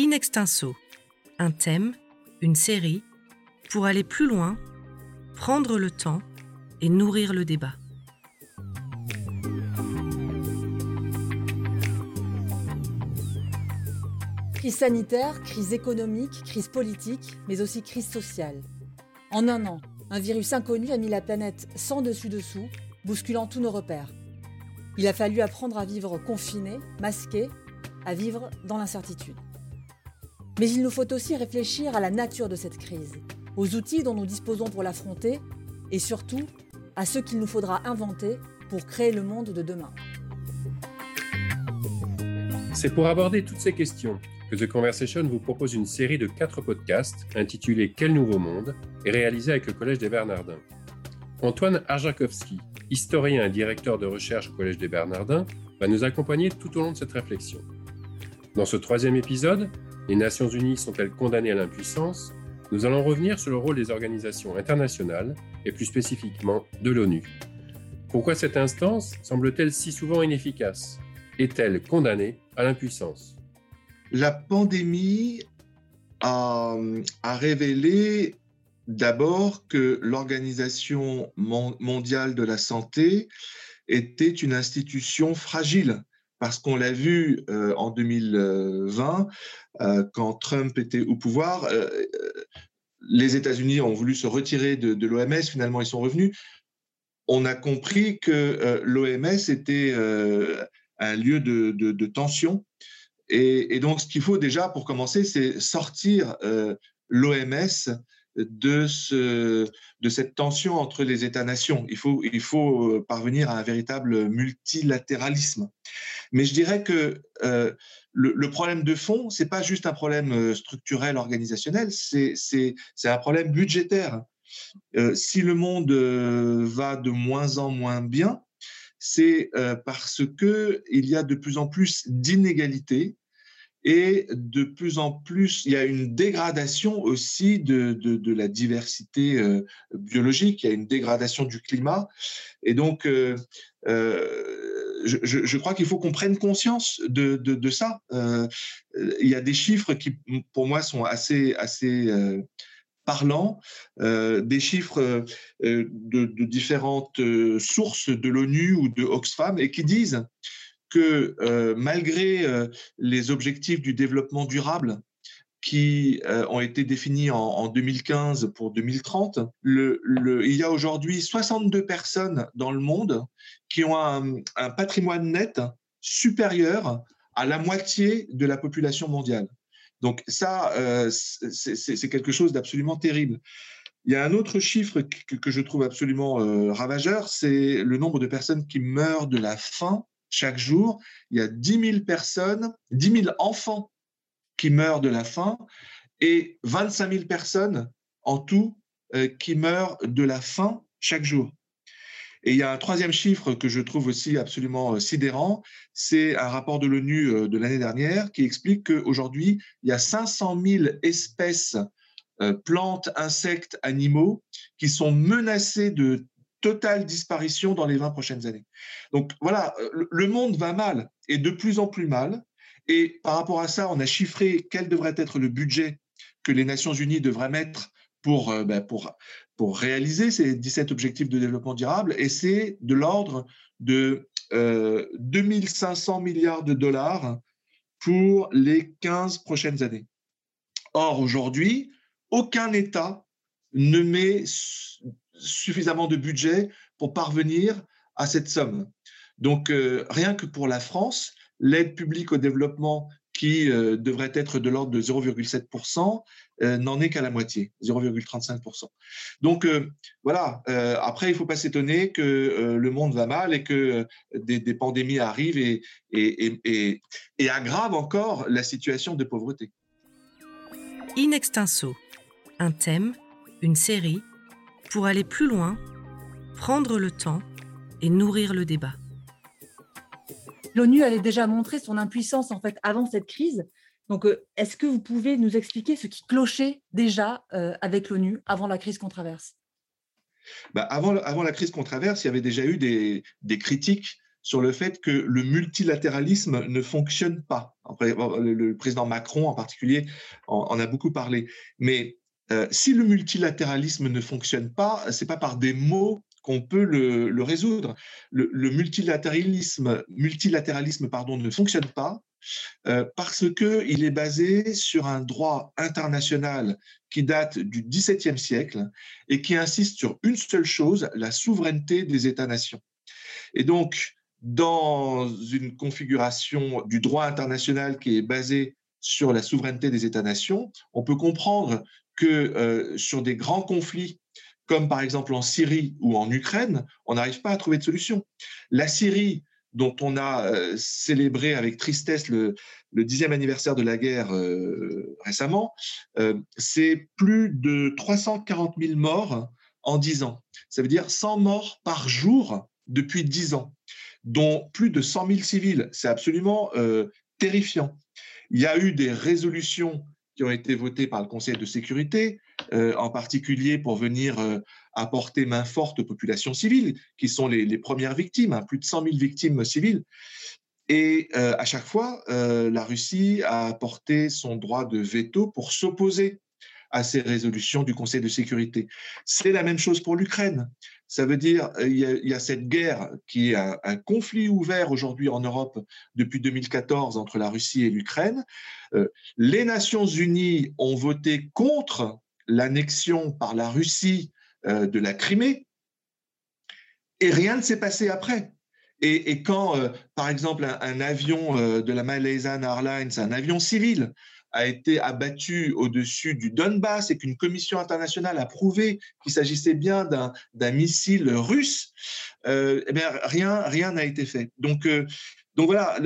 In extenso, un thème, une série, pour aller plus loin, prendre le temps et nourrir le débat. Crise sanitaire, crise économique, crise politique, mais aussi crise sociale. En un an, un virus inconnu a mis la planète sans dessus-dessous, bousculant tous nos repères. Il a fallu apprendre à vivre confiné, masqué, à vivre dans l'incertitude. Mais il nous faut aussi réfléchir à la nature de cette crise, aux outils dont nous disposons pour l'affronter et surtout à ce qu'il nous faudra inventer pour créer le monde de demain. C'est pour aborder toutes ces questions que The Conversation vous propose une série de quatre podcasts intitulés Quel nouveau monde et réalisés avec le Collège des Bernardins. Antoine Arjakovski, historien et directeur de recherche au Collège des Bernardins, va nous accompagner tout au long de cette réflexion. Dans ce troisième épisode, Les Nations Unies sont-elles condamnées à l'impuissance? Nous allons revenir sur le rôle des organisations internationales et plus spécifiquement de l'ONU. Pourquoi cette instance semble-t-elle si souvent inefficace? Est-elle condamnée à l'impuissance? La pandémie a, a révélé d'abord que l'Organisation mondiale de la santé était une institution fragile parce qu'on l'a vu euh, en 2020, euh, quand Trump était au pouvoir, euh, les États-Unis ont voulu se retirer de, l'OMS, finalement ils sont revenus. On a compris que l'OMS était un lieu de, tension. Et, et, donc ce qu'il faut déjà pour commencer, c'est sortir l'OMS de, ce, de cette tension entre les États-nations. Il faut, il faut euh, parvenir à un véritable multilatéralisme. Mais je dirais que euh, le, problème de fond, c'est pas juste un problème euh, structurel, organisationnel, c'est un problème budgétaire. si le monde va de moins en moins bien, c'est parce que il y a de plus en plus d'inégalités et de plus en plus, il y a une dégradation aussi de, de, la diversité euh, biologique, il y a une dégradation du climat. Et donc, euh, euh, je, je, crois qu'il faut qu'on prenne conscience de, de ça. il y a des chiffres qui, pour moi, sont assez, assez parlants, des chiffres de, différentes sources de l'ONU ou de Oxfam, et qui disent que euh, malgré euh, les objectifs du développement durable qui euh, ont été définis en, 2015 pour 2030, le, il y a aujourd'hui 62 personnes dans le monde qui ont un, patrimoine net supérieur à la moitié de la population mondiale. Donc ça, c'est quelque chose d'absolument terrible. Il y a un autre chiffre que je trouve absolument ravageur, c'est le nombre de personnes qui meurent de la faim chaque jour, il y a 10 000 personnes, 10 000 enfants qui meurent de la faim et 25 000 personnes en tout euh, qui meurent de la faim chaque jour. Et il y a un troisième chiffre que je trouve aussi absolument euh, sidérant, c'est un rapport de l'ONU euh, de l'année dernière qui explique qu'aujourd'hui, il y a 500 000 espèces, plantes, insectes, animaux qui sont menacées de totale disparition dans les 20 prochaines années. Donc voilà, le monde va mal et de plus en plus mal. Et par rapport à ça, on a chiffré quel devrait être le budget que les Nations Unies devraient mettre pour, euh, ben, pour, pour réaliser ces 17 objectifs de développement durable. Et c'est de l'ordre de euh, 2500 milliards de dollars pour les 15 prochaines années. Or, aujourd'hui, aucun État ne met suffisamment de budget pour parvenir à cette somme. Donc, euh, rien que pour la France, l'aide publique au développement qui euh, devrait être de l'ordre de 0,7%, euh, n'en est qu'à la moitié, 0,35%. Donc voilà, après, il ne faut pas s'étonner que le monde va mal et que des, pandémies arrivent et, et, aggravent encore la situation de pauvreté. In extenso, un thème, une série pour aller plus loin, prendre le temps et nourrir le débat. L'ONU avait déjà montré son impuissance en fait avant cette crise. Donc, euh, est-ce que vous pouvez nous expliquer ce qui clochait déjà euh, avec l'ONU avant la crise qu'on traverse? Bah, avant, avant la crise qu'on traverse, il y avait déjà eu des, des critiques sur le fait que le multilatéralisme ne fonctionne pas. le président Macron en particulier en, a beaucoup parlé. Mais euh, si le multilatéralisme ne fonctionne pas, c'est pas par des mots qu'on peut le, résoudre. Le, multilatéralisme, pardon, ne fonctionne pas euh, parce qu'il est basé sur un droit international qui date du XVIIe siècle et qui insiste sur une seule chose, la souveraineté des États-nations. Et donc, dans une configuration du droit international qui est basée sur la souveraineté des États-nations, on peut comprendre que euh, sur des grands conflits, comme par exemple en Syrie ou en Ukraine, on n'arrive pas à trouver de solution. La Syrie, dont on a euh, célébré avec tristesse le, dixième anniversaire de la guerre euh, récemment, c'est plus de 340 000 morts en 10 ans. Ça veut dire 100 morts par jour depuis 10 ans dont plus de 100 000 civils. C'est absolument terrifiant. Il y a eu des résolutions qui ont été votées par le Conseil de sécurité, euh, en particulier pour venir euh, apporter main forte aux populations civiles, qui sont les, premières victimes, hein, plus de 100 000 victimes civiles. Et à chaque fois, la Russie a apporté son droit de veto pour s'opposer à ces résolutions du Conseil de sécurité. C'est la même chose pour l'Ukraine. Ça veut dire euh, il y, a, cette guerre qui est un, conflit ouvert aujourd'hui en Europe depuis 2014 entre la Russie et l'Ukraine. Euh, les Nations Unies ont voté contre l'annexion par la Russie euh, de la Crimée et rien ne s'est passé après. Et, quand, par exemple, un, avion de la Malaysian Airlines, un avion civil, a été abattu au-dessus du Donbass et qu'une commission internationale a prouvé qu'il s'agissait bien d'un missile russe, euh, eh bien, rien rien n'a été fait. Donc, euh, donc voilà,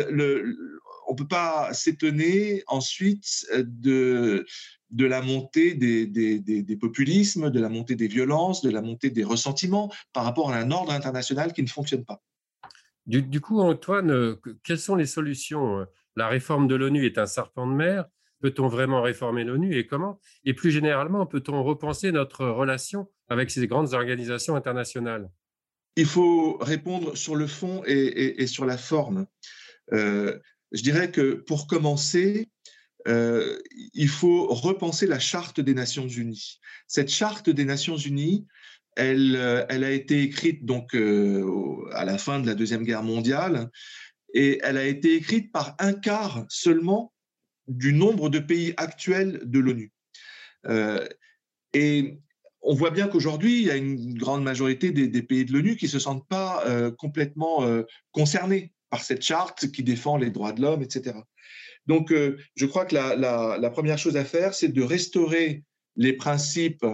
on ne peut pas s'étonner ensuite de, de la montée des, des, des, populismes, de la montée des violences, de la montée des ressentiments par rapport à un ordre international qui ne fonctionne pas. Du, coup, Antoine, euh, quelles sont les solutions? La réforme de l'ONU est un serpent de mer. Peut-on vraiment réformer l'ONU et comment? Et plus généralement, peut-on repenser notre relation avec ces grandes organisations internationales? Il faut répondre sur le fond et, sur la forme. Euh, je dirais que pour commencer, euh, il faut repenser la charte des Nations Unies. Cette charte des Nations Unies, elle, euh, elle a été écrite donc à la fin de la deuxième guerre mondiale et elle a été écrite par un quart seulement du nombre de pays actuels de l'ONU. Euh, et on voit bien qu'aujourd'hui, il y a une grande majorité des, pays de l'ONU qui ne se sentent pas euh, complètement euh, concernés par cette charte qui défend les droits de l'homme, etc. Donc, je crois que la, première chose à faire, c'est de restaurer les principes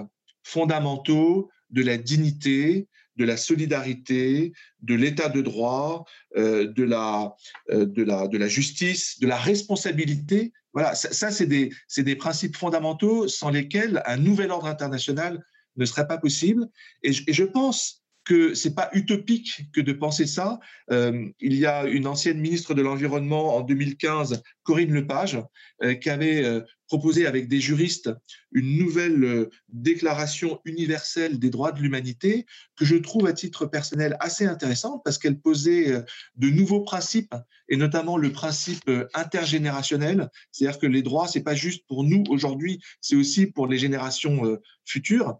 fondamentaux de la dignité, de la solidarité, de l'état de droit, de, la, de, la, de la justice, de la responsabilité voilà, ça, c'est des, des, principes fondamentaux sans lesquels un nouvel ordre international ne serait pas possible. Et je pense que c'est pas utopique que de penser ça. Euh, il y a une ancienne ministre de l'Environnement en 2015, Corinne Lepage, euh, qui avait euh, proposé avec des juristes une nouvelle déclaration universelle des droits de l'humanité que je trouve à titre personnel assez intéressante parce qu'elle posait de nouveaux principes et notamment le principe intergénérationnel, c'est-à-dire que les droits c'est pas juste pour nous aujourd'hui, c'est aussi pour les générations futures.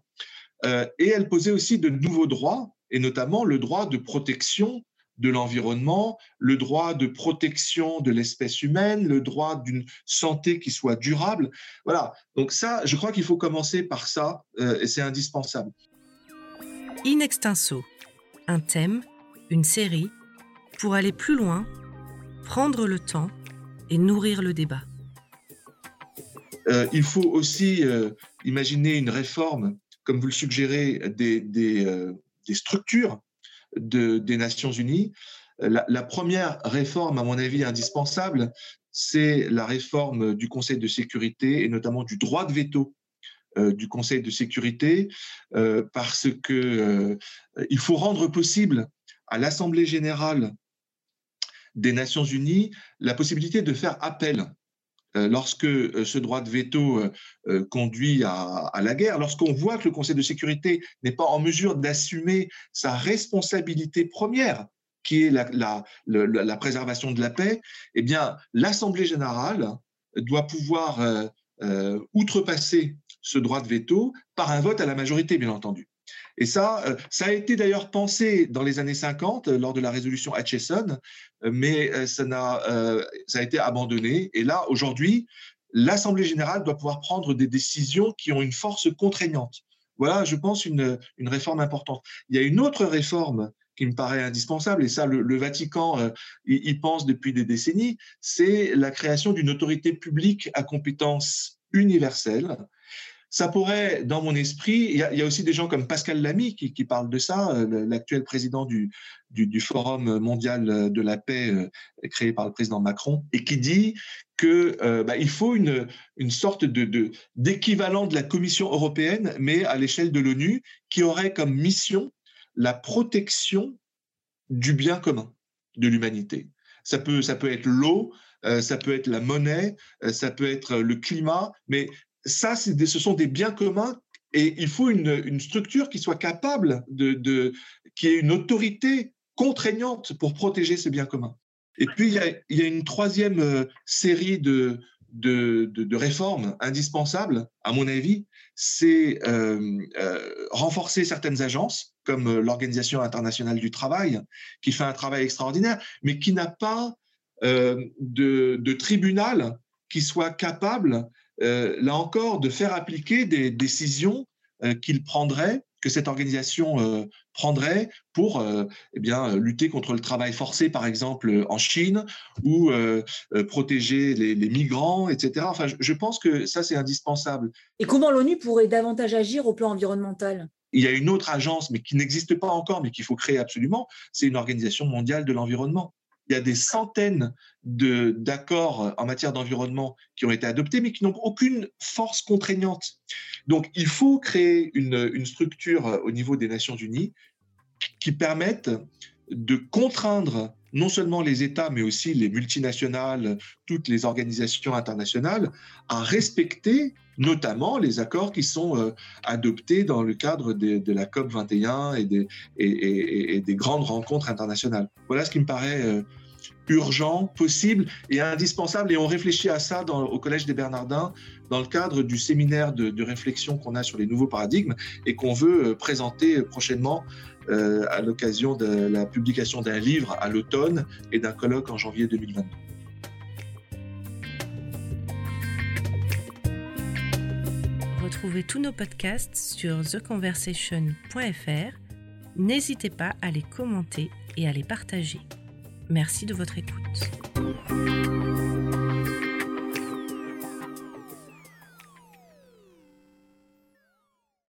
et elle posait aussi de nouveaux droits et notamment le droit de protection de l'environnement, le droit de protection de l'espèce humaine, le droit d'une santé qui soit durable. Voilà, donc ça, je crois qu'il faut commencer par ça, euh, et c'est indispensable. In extenso, un thème, une série, pour aller plus loin, prendre le temps et nourrir le débat. Euh, il faut aussi euh, imaginer une réforme, comme vous le suggérez, des, des structures des Nations Unies. La, première réforme, à mon avis, indispensable, c'est la réforme du Conseil de sécurité et notamment du droit de veto euh, du Conseil de sécurité, euh, parce que euh, il faut rendre possible à l'Assemblée générale des Nations Unies la possibilité de faire appel euh, lorsque euh, ce droit de veto euh, conduit à, la guerre, lorsqu'on voit que le Conseil de sécurité n'est pas en mesure d'assumer sa responsabilité première qui est la, préservation de la paix, eh bien, l'Assemblée générale doit pouvoir euh, euh, outrepasser ce droit de veto par un vote à la majorité, bien entendu. Et ça, euh, ça a été d'ailleurs pensé dans les années 50 lors de la résolution Hutchison, mais ça, a été abandonné. Et là, aujourd'hui, l'Assemblée générale doit pouvoir prendre des décisions qui ont une force contraignante. Voilà, je pense, une, réforme importante. Il y a une autre réforme qui me paraît indispensable, et ça, le, Vatican euh, y, pense depuis des décennies, c'est la création d'une autorité publique à compétence universelle. Ça pourrait, dans mon esprit, il y, a, aussi des gens comme Pascal Lamy qui, qui parlent de ça, euh, l'actuel président du, du, Forum mondial de la paix euh, créé par le président Macron, et qui dit que bah, faut une, une sorte de d'équivalent de, la Commission européenne, mais à l'échelle de l'ONU, qui aurait comme mission la protection du bien commun de l'humanité. Ça peut, ça peut être l'eau, euh, ça peut être la monnaie, euh, ça peut être le climat, mais ça, ce sont des biens communs et il faut une, structure qui soit capable de, qui ait une autorité contraignante pour protéger ces biens communs. Et puis, il y a, une troisième euh, série de, de, réformes indispensables, à mon avis, c'est renforcer certaines agences comme euh, l'Organisation internationale du travail, qui fait un travail extraordinaire, mais qui n'a pas euh, de, tribunal qui soit capable, euh, là encore, de faire appliquer des décisions qu'il prendrait, que cette organisation prendrait pour eh bien, lutter contre le travail forcé, par exemple, en Chine, ou protéger les, migrants, etc. Enfin, je pense que ça, c'est indispensable. Et comment l'ONU pourrait davantage agir au plan environnemental? Il y a une autre agence, mais qui n'existe pas encore, mais qu'il faut créer absolument, c'est une organisation mondiale de l'environnement. Il y a des centaines d'accords en matière d'environnement qui ont été adoptés, mais qui n'ont aucune force contraignante. Donc, il faut créer une, une structure au niveau des Nations Unies qui permette de contraindre non seulement les États, mais aussi les multinationales, toutes les organisations internationales, à respecter notamment les accords qui sont euh, adoptés dans le cadre de, la COP 21 et des, des, grandes rencontres internationales. Voilà ce qui me paraît euh, urgent, possible et indispensable. Et on réfléchit à ça au Collège des Bernardins dans le cadre du séminaire de, de réflexion qu'on a sur les nouveaux paradigmes et qu'on veut euh, présenter prochainement euh, à l'occasion de la publication d'un livre à l'automne et d'un colloque en janvier 2022. Retrouvez tous nos podcasts sur theconversation.fr. N'hésitez pas à les commenter et à les partager. Merci de votre écoute.